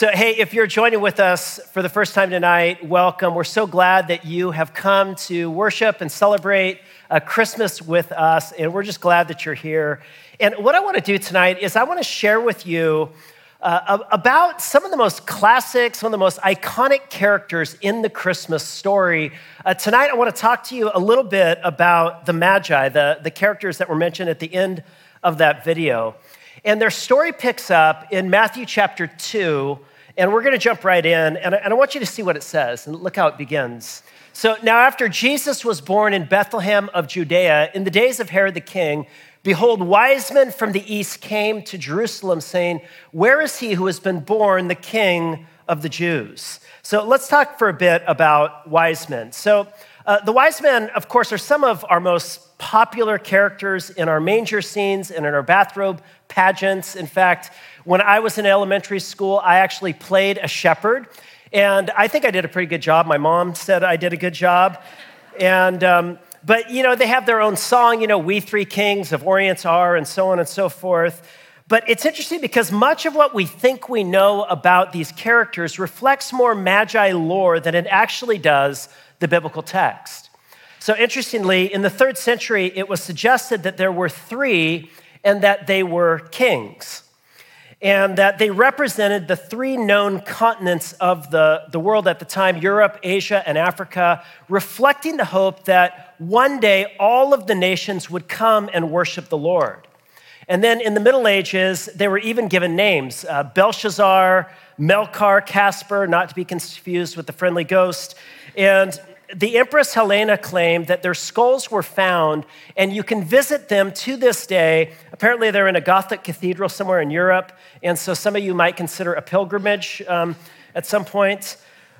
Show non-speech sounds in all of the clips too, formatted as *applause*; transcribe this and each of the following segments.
So, hey, if you're joining with us for the first time tonight, welcome. We're so glad that you have come to worship and celebrate uh, Christmas with us, and we're just glad that you're here. And what I want to do tonight is I want to share with you uh, about some of the most classic, some of the most iconic characters in the Christmas story. Uh, tonight, I want to talk to you a little bit about the Magi, the, the characters that were mentioned at the end of that video. And their story picks up in Matthew chapter 2, and we're going to jump right in. And I, want you to see what it says, and look how it begins. So now, after Jesus was born in Bethlehem of Judea, in the days of Herod the king, behold, wise men from the east came to Jerusalem, saying, Where is he who has been born the king of the Jews? So let's talk for a bit about wise men. So, uh, the wise men, of course, are some of our most popular characters in our manger scenes and in our bathrobe pageants. In fact, when I was in elementary school, I actually played a shepherd, and I think I did a pretty good job. My mom said I did a good job. And, um, but, you know, they have their own song, you know, We Three Kings of Orient are, and so on and so forth. But it's interesting because much of what we think we know about these characters reflects more magi lore than it actually does the biblical text. So, interestingly, in the third century, it was suggested that there were three and that they were kings, and that they represented the three known continents of the, the world at the time Europe, Asia, and Africa, reflecting the hope that one day all of the nations would come and worship the Lord. And then in the Middle Ages, they were even given names uh, Balthazar, Melchior, Caspar, not to be confused with the friendly ghost. And the Empress Helena claimed that their skulls were found, and you can visit them to this day. Apparently, they're in a Gothic cathedral somewhere in Europe, and so some of you might consider a pilgrimage um, at some point.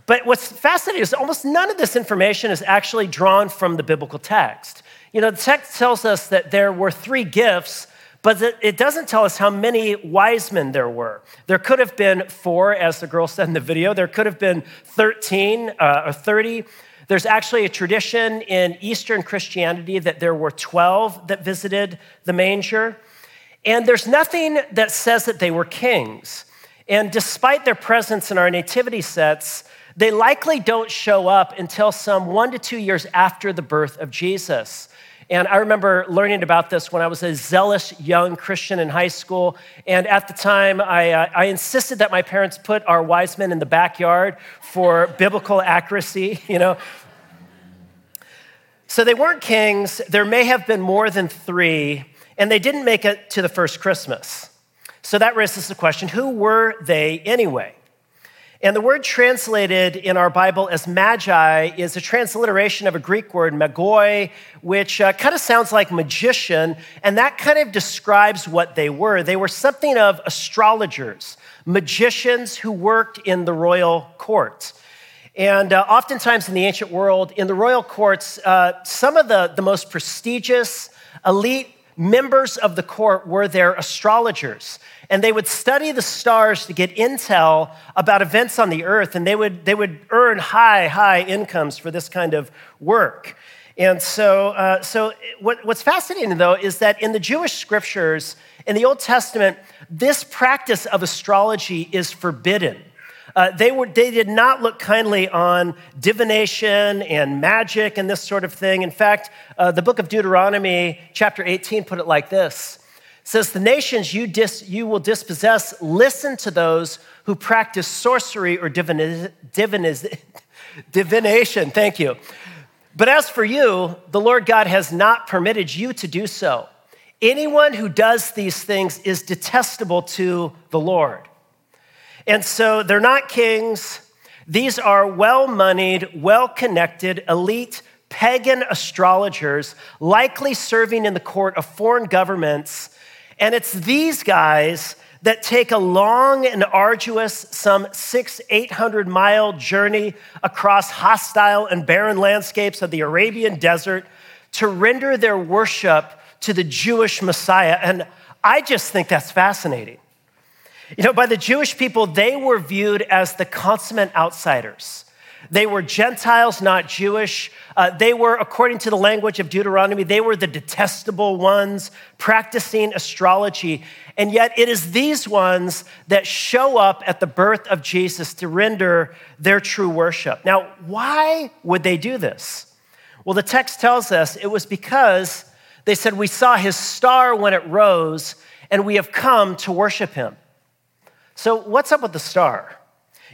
But what's fascinating is almost none of this information is actually drawn from the biblical text. You know, the text tells us that there were three gifts, but it doesn't tell us how many wise men there were. There could have been four, as the girl said in the video. There could have been 13 uh, or 30. There's actually a tradition in Eastern Christianity that there were 12 that visited the manger. And there's nothing that says that they were kings. And despite their presence in our nativity sets, they likely don't show up until some one to two years after the birth of Jesus. And I remember learning about this when I was a zealous young Christian in high school. And at the time, I, uh, I insisted that my parents put our wise men in the backyard for *laughs* biblical accuracy, *laughs* you know. So they weren't kings. There may have been more than three, and they didn't make it to the first Christmas. So that raises the question who were they anyway? And the word translated in our Bible as magi is a transliteration of a Greek word, magoi, which uh, kind of sounds like magician, and that kind of describes what they were. They were something of astrologers, magicians who worked in the royal court. And uh, oftentimes in the ancient world, in the royal courts, uh, some of the, the most prestigious, elite members of the court were their astrologers. And they would study the stars to get intel about events on the earth, and they would, they would earn high, high incomes for this kind of work. And so, uh, so what, what's fascinating though is that in the Jewish scriptures, in the Old Testament, this practice of astrology is forbidden. Uh, they, were, they did not look kindly on divination and magic and this sort of thing. In fact, uh, the book of Deuteronomy, chapter 18, put it like this it says, The nations you, dis, you will dispossess, listen to those who practice sorcery or *laughs* divination. Thank you. But as for you, the Lord God has not permitted you to do so. Anyone who does these things is detestable to the Lord. And so they're not kings. These are well moneyed, well connected, elite pagan astrologers, likely serving in the court of foreign governments. And it's these guys that take a long and arduous, some six, 800 mile journey across hostile and barren landscapes of the Arabian desert to render their worship to the Jewish Messiah. And I just think that's fascinating. You know, by the Jewish people, they were viewed as the consummate outsiders. They were Gentiles, not Jewish. Uh, they were, according to the language of Deuteronomy, they were the detestable ones practicing astrology. And yet, it is these ones that show up at the birth of Jesus to render their true worship. Now, why would they do this? Well, the text tells us it was because they said, We saw his star when it rose, and we have come to worship him. So, what's up with the star?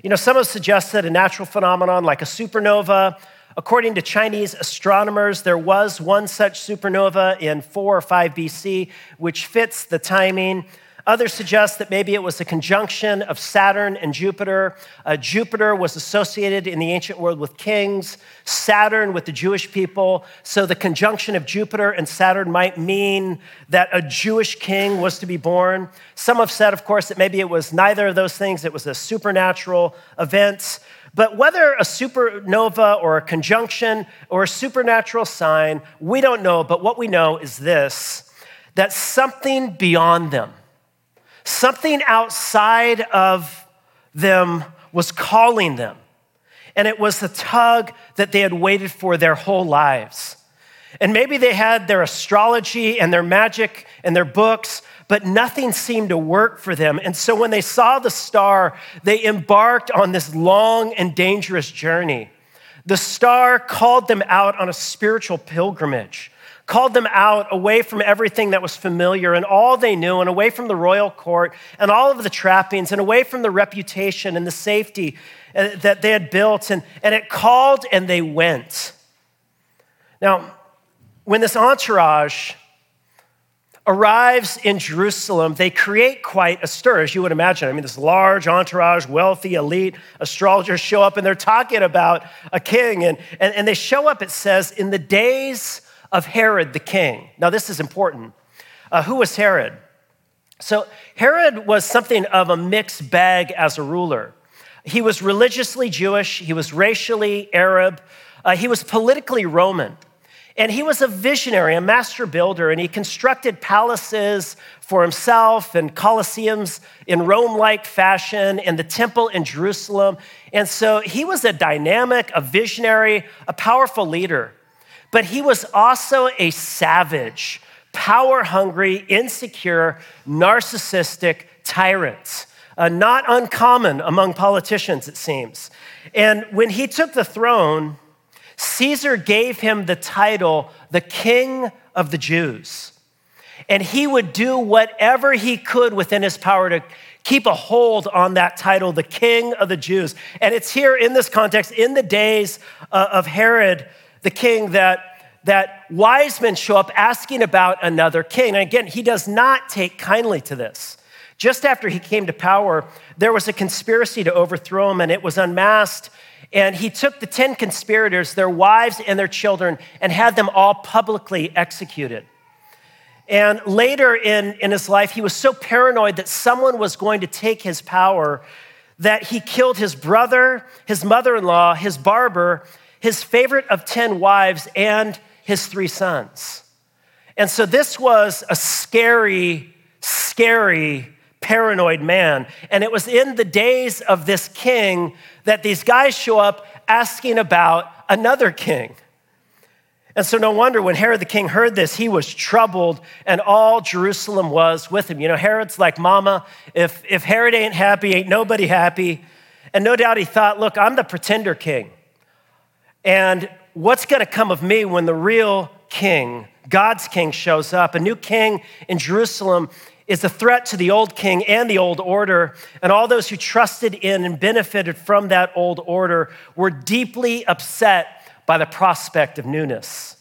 You know, some have suggested a natural phenomenon like a supernova. According to Chinese astronomers, there was one such supernova in 4 or 5 BC, which fits the timing. Others suggest that maybe it was a conjunction of Saturn and Jupiter. Uh, Jupiter was associated in the ancient world with kings, Saturn with the Jewish people. So the conjunction of Jupiter and Saturn might mean that a Jewish king was to be born. Some have said, of course, that maybe it was neither of those things, it was a supernatural event. But whether a supernova or a conjunction or a supernatural sign, we don't know. But what we know is this that something beyond them, Something outside of them was calling them. And it was the tug that they had waited for their whole lives. And maybe they had their astrology and their magic and their books, but nothing seemed to work for them. And so when they saw the star, they embarked on this long and dangerous journey. The star called them out on a spiritual pilgrimage called them out away from everything that was familiar and all they knew, and away from the royal court and all of the trappings, and away from the reputation and the safety uh, that they had built. And, and it called and they went. Now, when this entourage arrives in Jerusalem, they create quite a stir, as you would imagine. I mean, this large entourage, wealthy, elite astrologers show up and they're talking about a king. And, and, and they show up, it says, in the days of Herod the king. Now, this is important. Uh, who was Herod? So, Herod was something of a mixed bag as a ruler. He was religiously Jewish, he was racially Arab, uh, he was politically Roman. And he was a visionary, a master builder, and he constructed palaces for himself and colosseums in Rome like fashion and the temple in Jerusalem. And so he was a dynamic, a visionary, a powerful leader but he was also a savage, power hungry, insecure, narcissistic tyrant. Uh, not uncommon among politicians, it seems. And when he took the throne, Caesar gave him the title, the King of the Jews. And he would do whatever he could within his power to keep a hold on that title, the King of the Jews. And it's here in this context, in the days uh, of Herod, the king that, that wise men show up asking about another king. And again, he does not take kindly to this. Just after he came to power, there was a conspiracy to overthrow him, and it was unmasked. And he took the 10 conspirators, their wives and their children, and had them all publicly executed. And later in, in his life, he was so paranoid that someone was going to take his power that he killed his brother, his mother in law, his barber, his favorite of 10 wives, and his three sons. And so this was a scary, scary, paranoid man. And it was in the days of this king that these guys show up asking about another king. And so, no wonder when Herod the king heard this, he was troubled, and all Jerusalem was with him. You know, Herod's like, Mama, if, if Herod ain't happy, ain't nobody happy. And no doubt he thought, Look, I'm the pretender king. And what's going to come of me when the real king, God's king, shows up? A new king in Jerusalem is a threat to the old king and the old order. And all those who trusted in and benefited from that old order were deeply upset by the prospect of newness.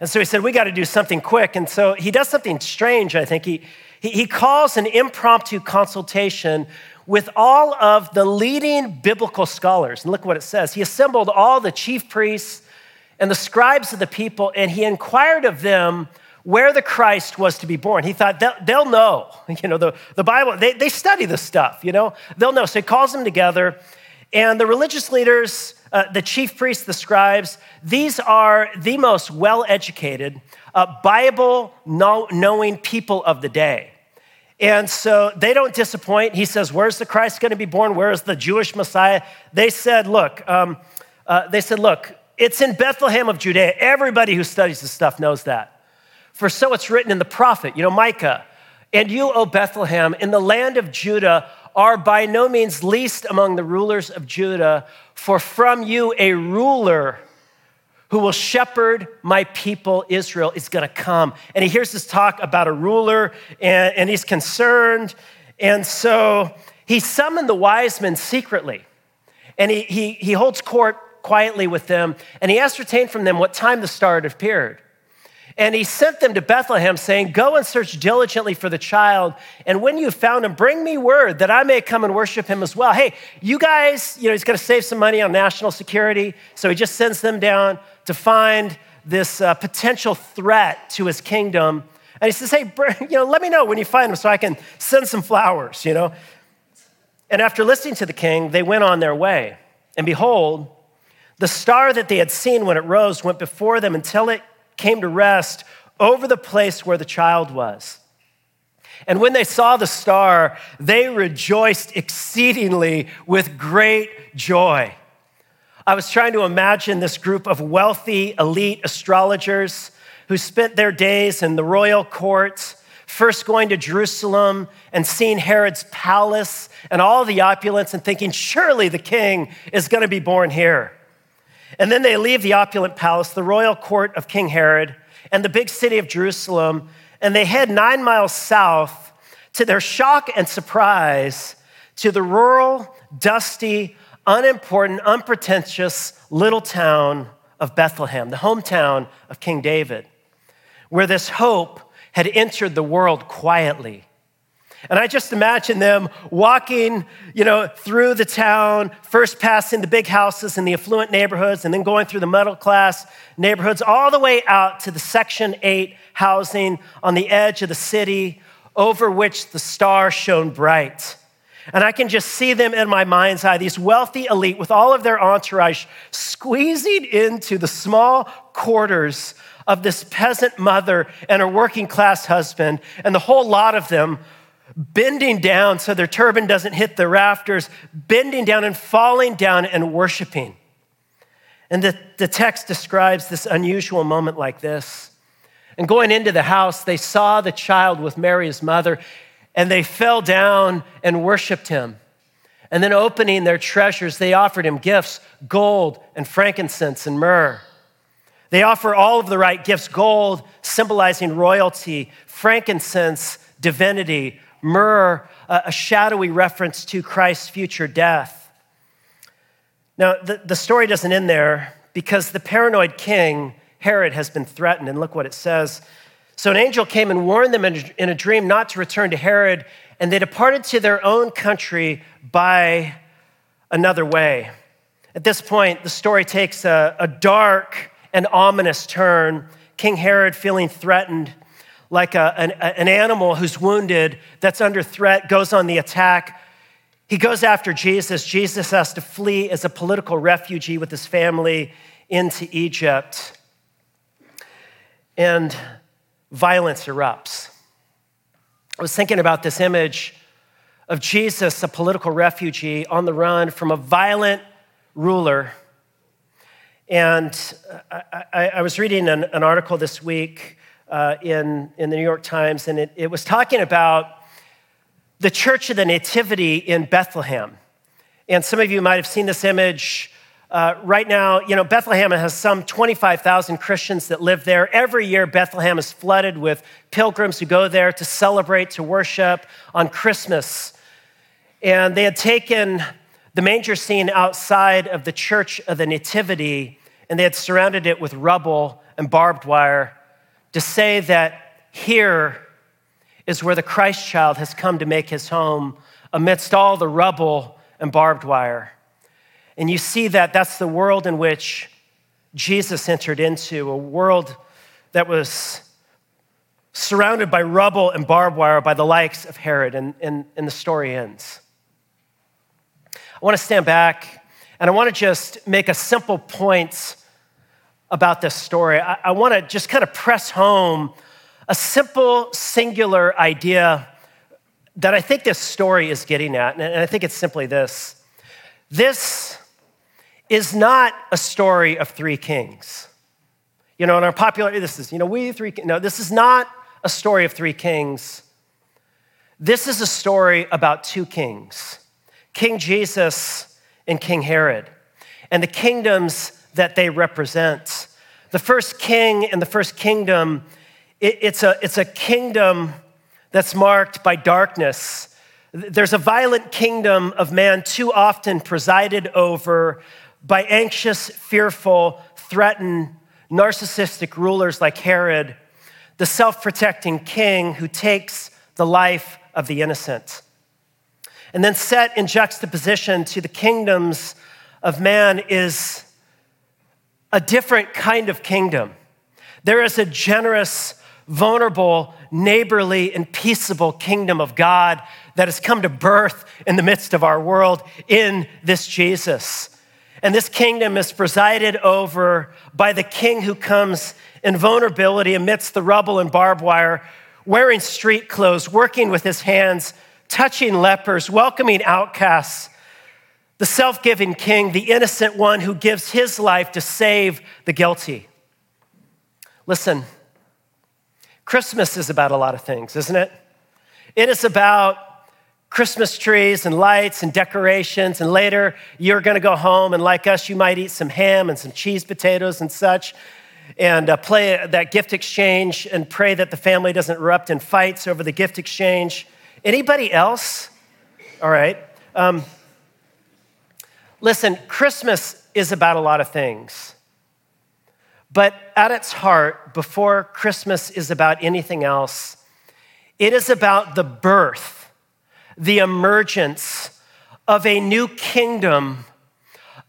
And so he said, We got to do something quick. And so he does something strange, I think. He, he, he calls an impromptu consultation with all of the leading biblical scholars. And look what it says. He assembled all the chief priests and the scribes of the people, and he inquired of them where the Christ was to be born. He thought they'll, they'll know. *laughs* You know, the, the Bible, they, they study this stuff, you know, they'll know. So he calls them together, and the religious leaders, uh, the chief priests, the scribes, these are the most well educated, uh, Bible knowing people of the day. And so they don't disappoint. He says, Where's the Christ going to be born? Where is the Jewish Messiah? They said, Look, um, uh, they said, Look, it's in Bethlehem of Judea. Everybody who studies this stuff knows that. For so it's written in the prophet, you know, Micah. And you, O Bethlehem, in the land of Judah, are by no means least among the rulers of Judah, for from you a ruler who will shepherd my people Israel is going to come. And he hears this talk about a ruler and, and he's concerned. And so he summoned the wise men secretly and he, he, he holds court quietly with them and he ascertained from them what time the star had appeared. And he sent them to Bethlehem, saying, Go and search diligently for the child. And when you found him, bring me word that I may come and worship him as well. Hey, you guys, you know, he's going to save some money on national security. So he just sends them down to find this uh, potential threat to his kingdom. And he says, Hey, *laughs* you know, let me know when you find him so I can send some flowers, you know. And after listening to the king, they went on their way. And behold, the star that they had seen when it rose went before them until it came to rest over the place where the child was. And when they saw the star, they rejoiced exceedingly with great joy. I was trying to imagine this group of wealthy, elite astrologers who spent their days in the royal court, first going to Jerusalem and seeing Herod's palace and all the opulence and thinking, surely the king is going to be born here. And then they leave the opulent palace, the royal court of King Herod, and the big city of Jerusalem, and they head nine miles south to their shock and surprise to the rural, dusty, unimportant, unpretentious little town of Bethlehem, the hometown of King David, where this hope had entered the world quietly and I just imagine them walking, you know, through the town, first passing the big houses in the affluent neighborhoods, and then going through the middle class neighborhoods, all the way out to the Section 8 housing on the edge of the city, over which the star shone bright. And I can just see them in my mind's eye, these wealthy elite with all of their entourage squeezing into the small quarters of this peasant mother and her working class husband, and the whole lot of them bending down so their turban doesn't hit the rafters, bending down and falling down and worshiping. And the, the text describes this unusual moment like this. And going into the house, they saw the child with Mary's mother, and they fell down and worshiped him. And then, opening their treasures, they offered him gifts gold and frankincense and myrrh. They offer all of the right gifts gold, symbolizing royalty, frankincense, divinity, myrrh, a shadowy reference to Christ's future death. Now, the, the story doesn't end there because the paranoid king, Herod, has been threatened. And look what it says. So an angel came and warned them in a dream not to return to Herod, and they departed to their own country by another way. At this point, the story takes a, a dark and ominous turn. King Herod, feeling threatened, like a, an, an animal who's wounded, that's under threat, goes on the attack. He goes after Jesus. Jesus has to flee as a political refugee with his family into Egypt. And violence erupts. I was thinking about this image of Jesus, a political refugee on the run from a violent ruler. And I, I, I was reading an, an article this week uh, in, in the New York Times, and it, it was talking about the Church of the Nativity in Bethlehem. And some of you might have seen this image. Uh, right now, you know, Bethlehem has some 25,000 Christians that live there. Every year, Bethlehem is flooded with pilgrims who go there to celebrate, to worship on Christmas. And they had taken the manger scene outside of the Church of the Nativity, and they had surrounded it with rubble and barbed wire to say that here is where the Christ child has come to make his home amidst all the rubble and barbed wire. And you see that that's the world in which Jesus entered into, a world that was surrounded by rubble and barbed wire by the likes of Herod, and, and, and the story ends. I want to stand back and I want to just make a simple point about this story. I, I want to just kind of press home a simple, singular idea that I think this story is getting at. And I think it's simply this this is not a story of three kings. You know, in our popular, this is, you know, we three, no, this is not a story of three kings. This is a story about two kings King Jesus and King Herod, and the kingdoms that they represent. The first king and the first kingdom, it, it's, a, it's a kingdom that's marked by darkness. There's a violent kingdom of man too often presided over by anxious, fearful, threatened, narcissistic rulers like Herod, the self protecting king who takes the life of the innocent. And then set in juxtaposition to the kingdoms of man is a different kind of kingdom. There is a generous, vulnerable, neighborly, and peaceable kingdom of God that has come to birth in the midst of our world in this Jesus. And this kingdom is presided over by the king who comes in vulnerability amidst the rubble and barbed wire, wearing street clothes, working with his hands, touching lepers, welcoming outcasts. The self giving king, the innocent one who gives his life to save the guilty. Listen, Christmas is about a lot of things, isn't it? It is about Christmas trees and lights and decorations, and later you're gonna go home, and like us, you might eat some ham and some cheese potatoes and such, and uh, play that gift exchange and pray that the family doesn't erupt in fights over the gift exchange. Anybody else? All right. Um, listen, Christmas is about a lot of things. But at its heart, before Christmas is about anything else, it is about the birth the emergence of a new kingdom,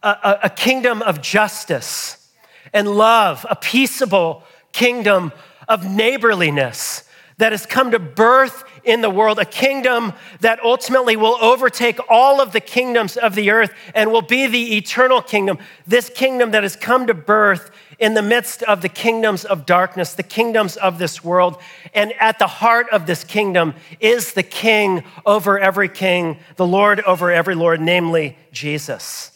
a, a, kingdom of justice and love, a peaceable kingdom of neighborliness that has come to birth in the world, a kingdom that ultimately will overtake all of the kingdoms of the earth and will be the eternal kingdom. This kingdom that has come to birth in the midst of the kingdoms of darkness, the kingdoms of this world. And at the heart of this kingdom is the king over every king, the Lord over every Lord, namely Jesus.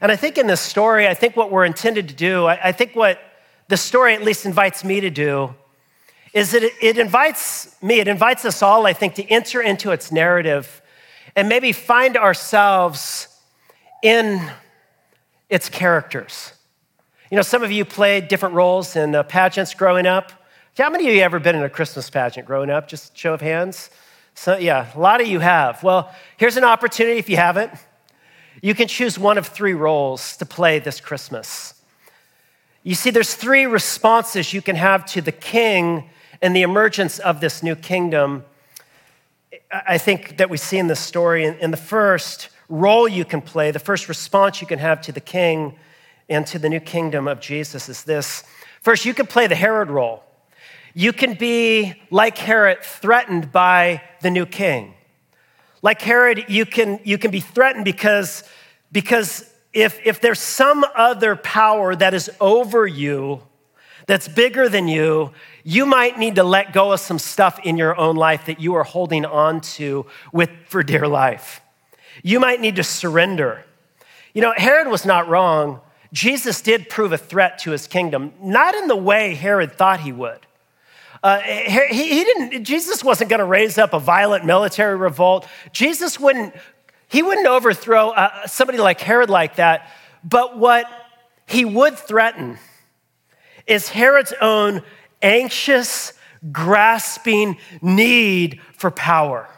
And I think in this story, I think what we're intended to do, I, think what the story at least invites me to do, is that it, it invites me, it invites us all, I think, to enter into its narrative and maybe find ourselves in its characters. You know, some of you played different roles in pageants growing up. How many of you ever been in a Christmas pageant growing up? Just show of hands. So, yeah, a lot of you have. Well, here's an opportunity if you haven't. You can choose one of three roles to play this Christmas. You see, there's three responses you can have to the king and the emergence of this new kingdom. I think that we see in this story. In the first role you can play, the first response you can have to the king and to the new kingdom of Jesus is this. First, you can play the Herod role. You can be, like Herod, threatened by the new king. Like Herod, you can, you can be threatened because, because if, if there's some other power that is over you, that's bigger than you, you might need to let go of some stuff in your own life that you are holding on to with, for dear life. You might need to surrender. You know, Herod was not wrong Jesus did prove a threat to his kingdom, not in the way Herod thought he would. Uh, he, he didn't, Jesus wasn't going to raise up a violent military revolt. Jesus wouldn't, he wouldn't overthrow uh, somebody like Herod like that. But what he would threaten is Herod's own anxious, grasping need for power.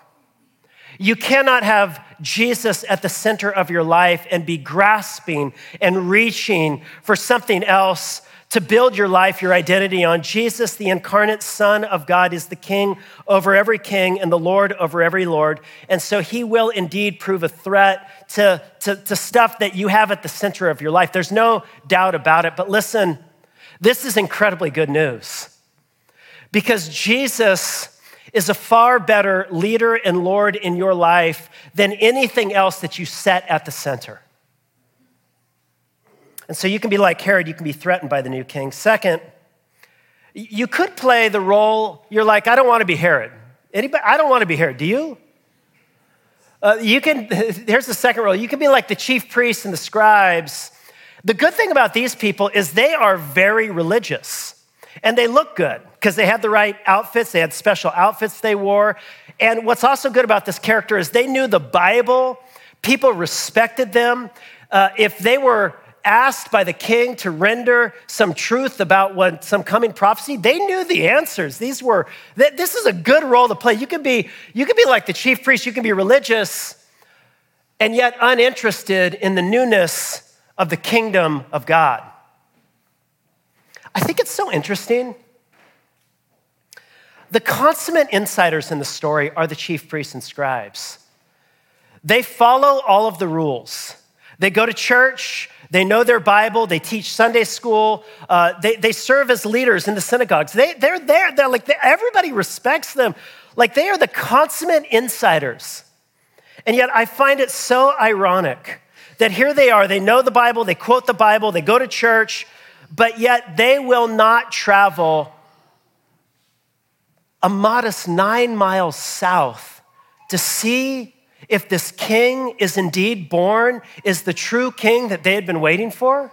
You cannot have Jesus at the center of your life and be grasping and reaching for something else to build your life, your identity on. Jesus, the incarnate Son of God, is the King over every king and the Lord over every Lord. And so he will indeed prove a threat to, to, to stuff that you have at the center of your life. There's no doubt about it. But listen, this is incredibly good news because Jesus is a far better leader and Lord in your life than anything else that you set at the center. And so you can be like Herod, you can be threatened by the new king. Second, you could play the role, you're like, I don't want to be Herod. Anybody, I don't want to be Herod. Do you? Uh, you can, *laughs* here's the second role. You can be like the chief priests and the scribes. The good thing about these people is they are very religious and they look good because they had the right outfits, they had special outfits they wore. And what's also good about this character is they knew the Bible, people respected them. Uh, if they were asked by the king to render some truth about what some coming prophecy, they knew the answers. These were this is a good role to play. You can be you can be like the chief priest, you can be religious and yet uninterested in the newness of the kingdom of God. I think it's so interesting. The consummate insiders in the story are the chief priests and scribes. They follow all of the rules. They go to church, they know their Bible, they teach Sunday school, uh, they, they serve as leaders in the synagogues. They, they're there, they're like, everybody respects them. Like they are the consummate insiders. And yet I find it so ironic that here they are, they know the Bible, they quote the Bible, they go to church, but yet they will not travel a modest nine miles south to see if this king is indeed born, is the true king that they had been waiting for?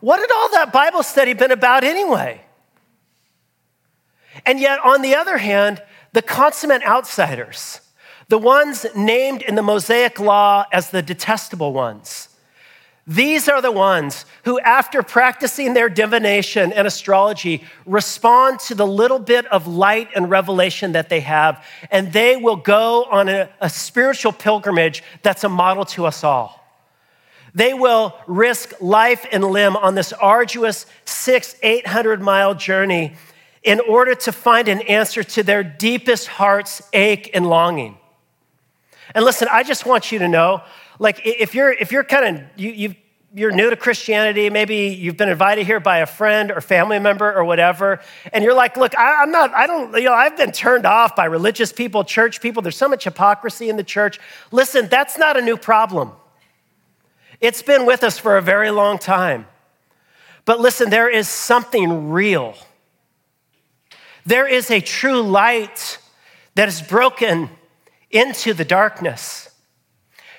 What had all that Bible study been about anyway? And yet, on the other hand, the consummate outsiders, the ones named in the Mosaic law as the detestable ones, these are the ones who, after practicing their divination and astrology, respond to the little bit of light and revelation that they have, and they will go on a, a, spiritual pilgrimage that's a model to us all. They will risk life and limb on this arduous six, 800 mile journey in order to find an answer to their deepest heart's ache and longing. And listen, I just want you to know like if you're if you're kind of you, you you're new to Christianity, maybe you've been invited here by a friend or family member or whatever, and you're like, look, I, am not, I don't, you know, I've been turned off by religious people, church people. There's so much hypocrisy in the church. Listen, that's not a new problem. It's been with us for a very long time. But listen, there is something real. There is a true light that is broken into the darkness.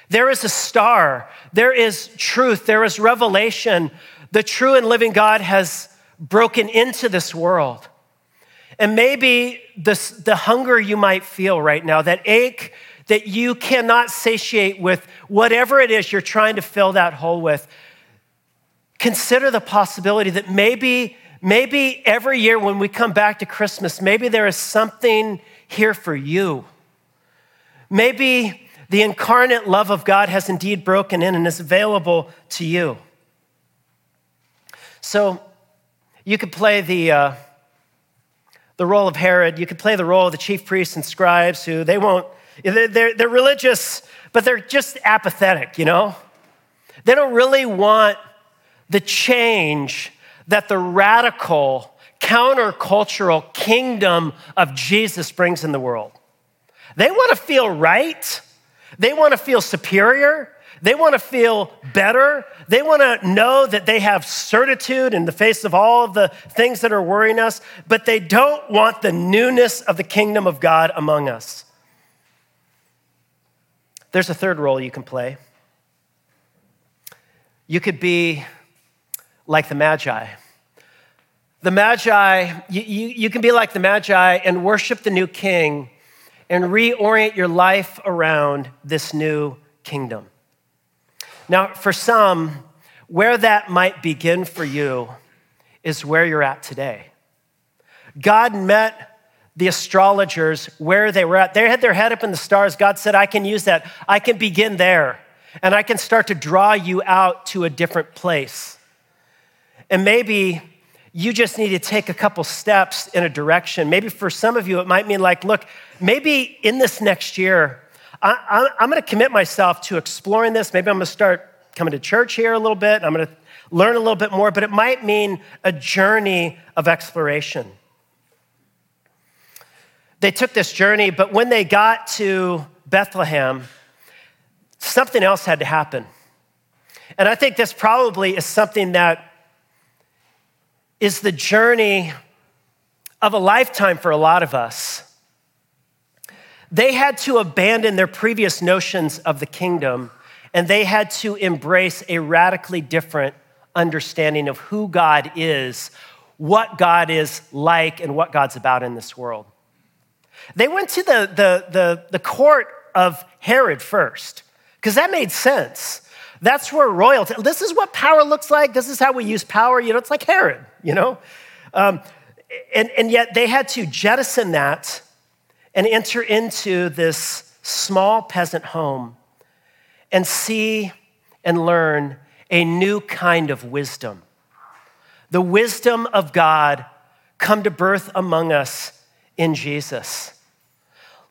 There is a star, there is truth, there is revelation. The true and living God has broken into this world. And maybe this, the hunger you might feel right now, that ache that you cannot satiate with whatever it is you're trying to fill that hole with, consider the possibility that maybe, maybe every year when we come back to Christmas, maybe there is something here for you. Maybe the incarnate love of God has indeed broken in and is available to you. So you could play the, uh, the role of Herod, you could play the role of the chief priests and scribes who they won't, they're, they're religious, but they're just apathetic, you know? They don't really want the change that the radical, countercultural kingdom of Jesus brings in the world. They want to feel right. They want to feel superior. They want to feel better. They want to know that they have certitude in the face of all of the things that are worrying us, but they don't want the newness of the kingdom of God among us. There's a third role you can play. You could be like the Magi. The Magi, you, you, you can be like the Magi and worship the new king and reorient your life around this new kingdom. Now, for some, where that might begin for you is where you're at today. God met the astrologers where they were at. They had their head up in the stars. God said, I can use that. I can begin there, and I can start to draw you out to a different place. And maybe you just need to take a couple steps in a direction. Maybe for some of you, it might mean like, look, maybe in this next year, I, am going to commit myself to exploring this. Maybe I'm going to start coming to church here a little bit. I'm going to learn a little bit more, but it might mean a journey of exploration. They took this journey, but when they got to Bethlehem, something else had to happen. And I think this probably is something that is the journey of a lifetime for a lot of us. they had to abandon their previous notions of the kingdom and they had to embrace a radically different understanding of who God is, what God is like, and what God's about in this world. They went to the, the, the, the court of Herod first, because that made sense. That's where royalty, this is what power looks like. This is how we use power. You know, it's like Herod, you know? Um, and, and yet they had to jettison that and enter into this small peasant home and see and learn a new kind of wisdom. The wisdom of God come to birth among us in Jesus.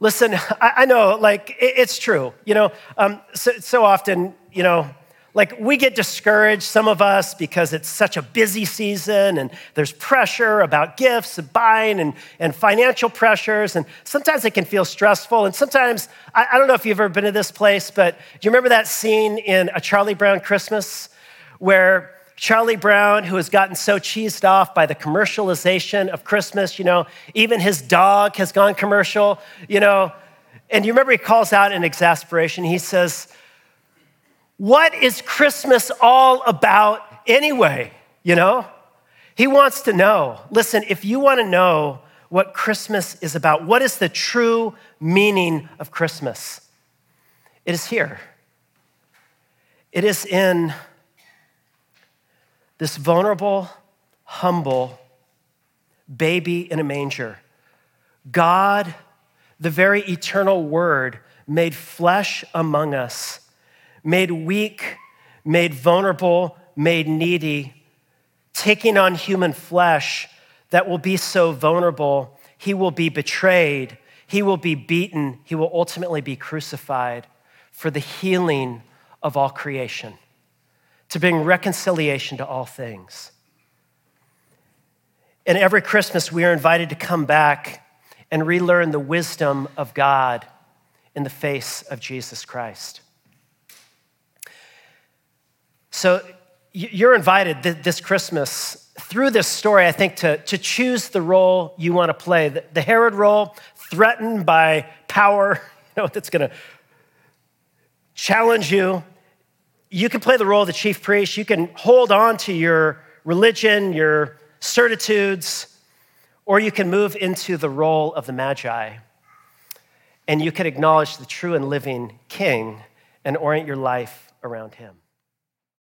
Listen, *laughs* I, know, like, it's true. You know, um, so, so often, you know, like we get discouraged, some of us, because it's such a busy season and there's pressure about gifts and buying and, and financial pressures. And sometimes it can feel stressful. And sometimes, I, I don't know if you've ever been to this place, but do you remember that scene in A Charlie Brown Christmas where Charlie Brown, who has gotten so cheesed off by the commercialization of Christmas, you know, even his dog has gone commercial, you know. And you remember he calls out in exasperation. He says, What is Christmas all about anyway? You know? He wants to know. Listen, if you want to know what Christmas is about, what is the true meaning of Christmas? It is here. It is in this vulnerable, humble baby in a manger. God, the very eternal Word, made flesh among us, made weak, made vulnerable, made needy, taking on human flesh that will be so vulnerable. He will be betrayed, he will be beaten, he will ultimately be crucified for the healing of all creation to bring reconciliation to all things. And every Christmas, we are invited to come back and relearn the wisdom of God in the face of Jesus Christ. So you're invited this Christmas through this story, I think, to, to choose the role you want to play. The Herod role, threatened by power, *laughs* you know, that's going to challenge you you can play the role of the chief priest. You can hold on to your religion, your certitudes, or you can move into the role of the Magi. And you can acknowledge the true and living king and orient your life around him.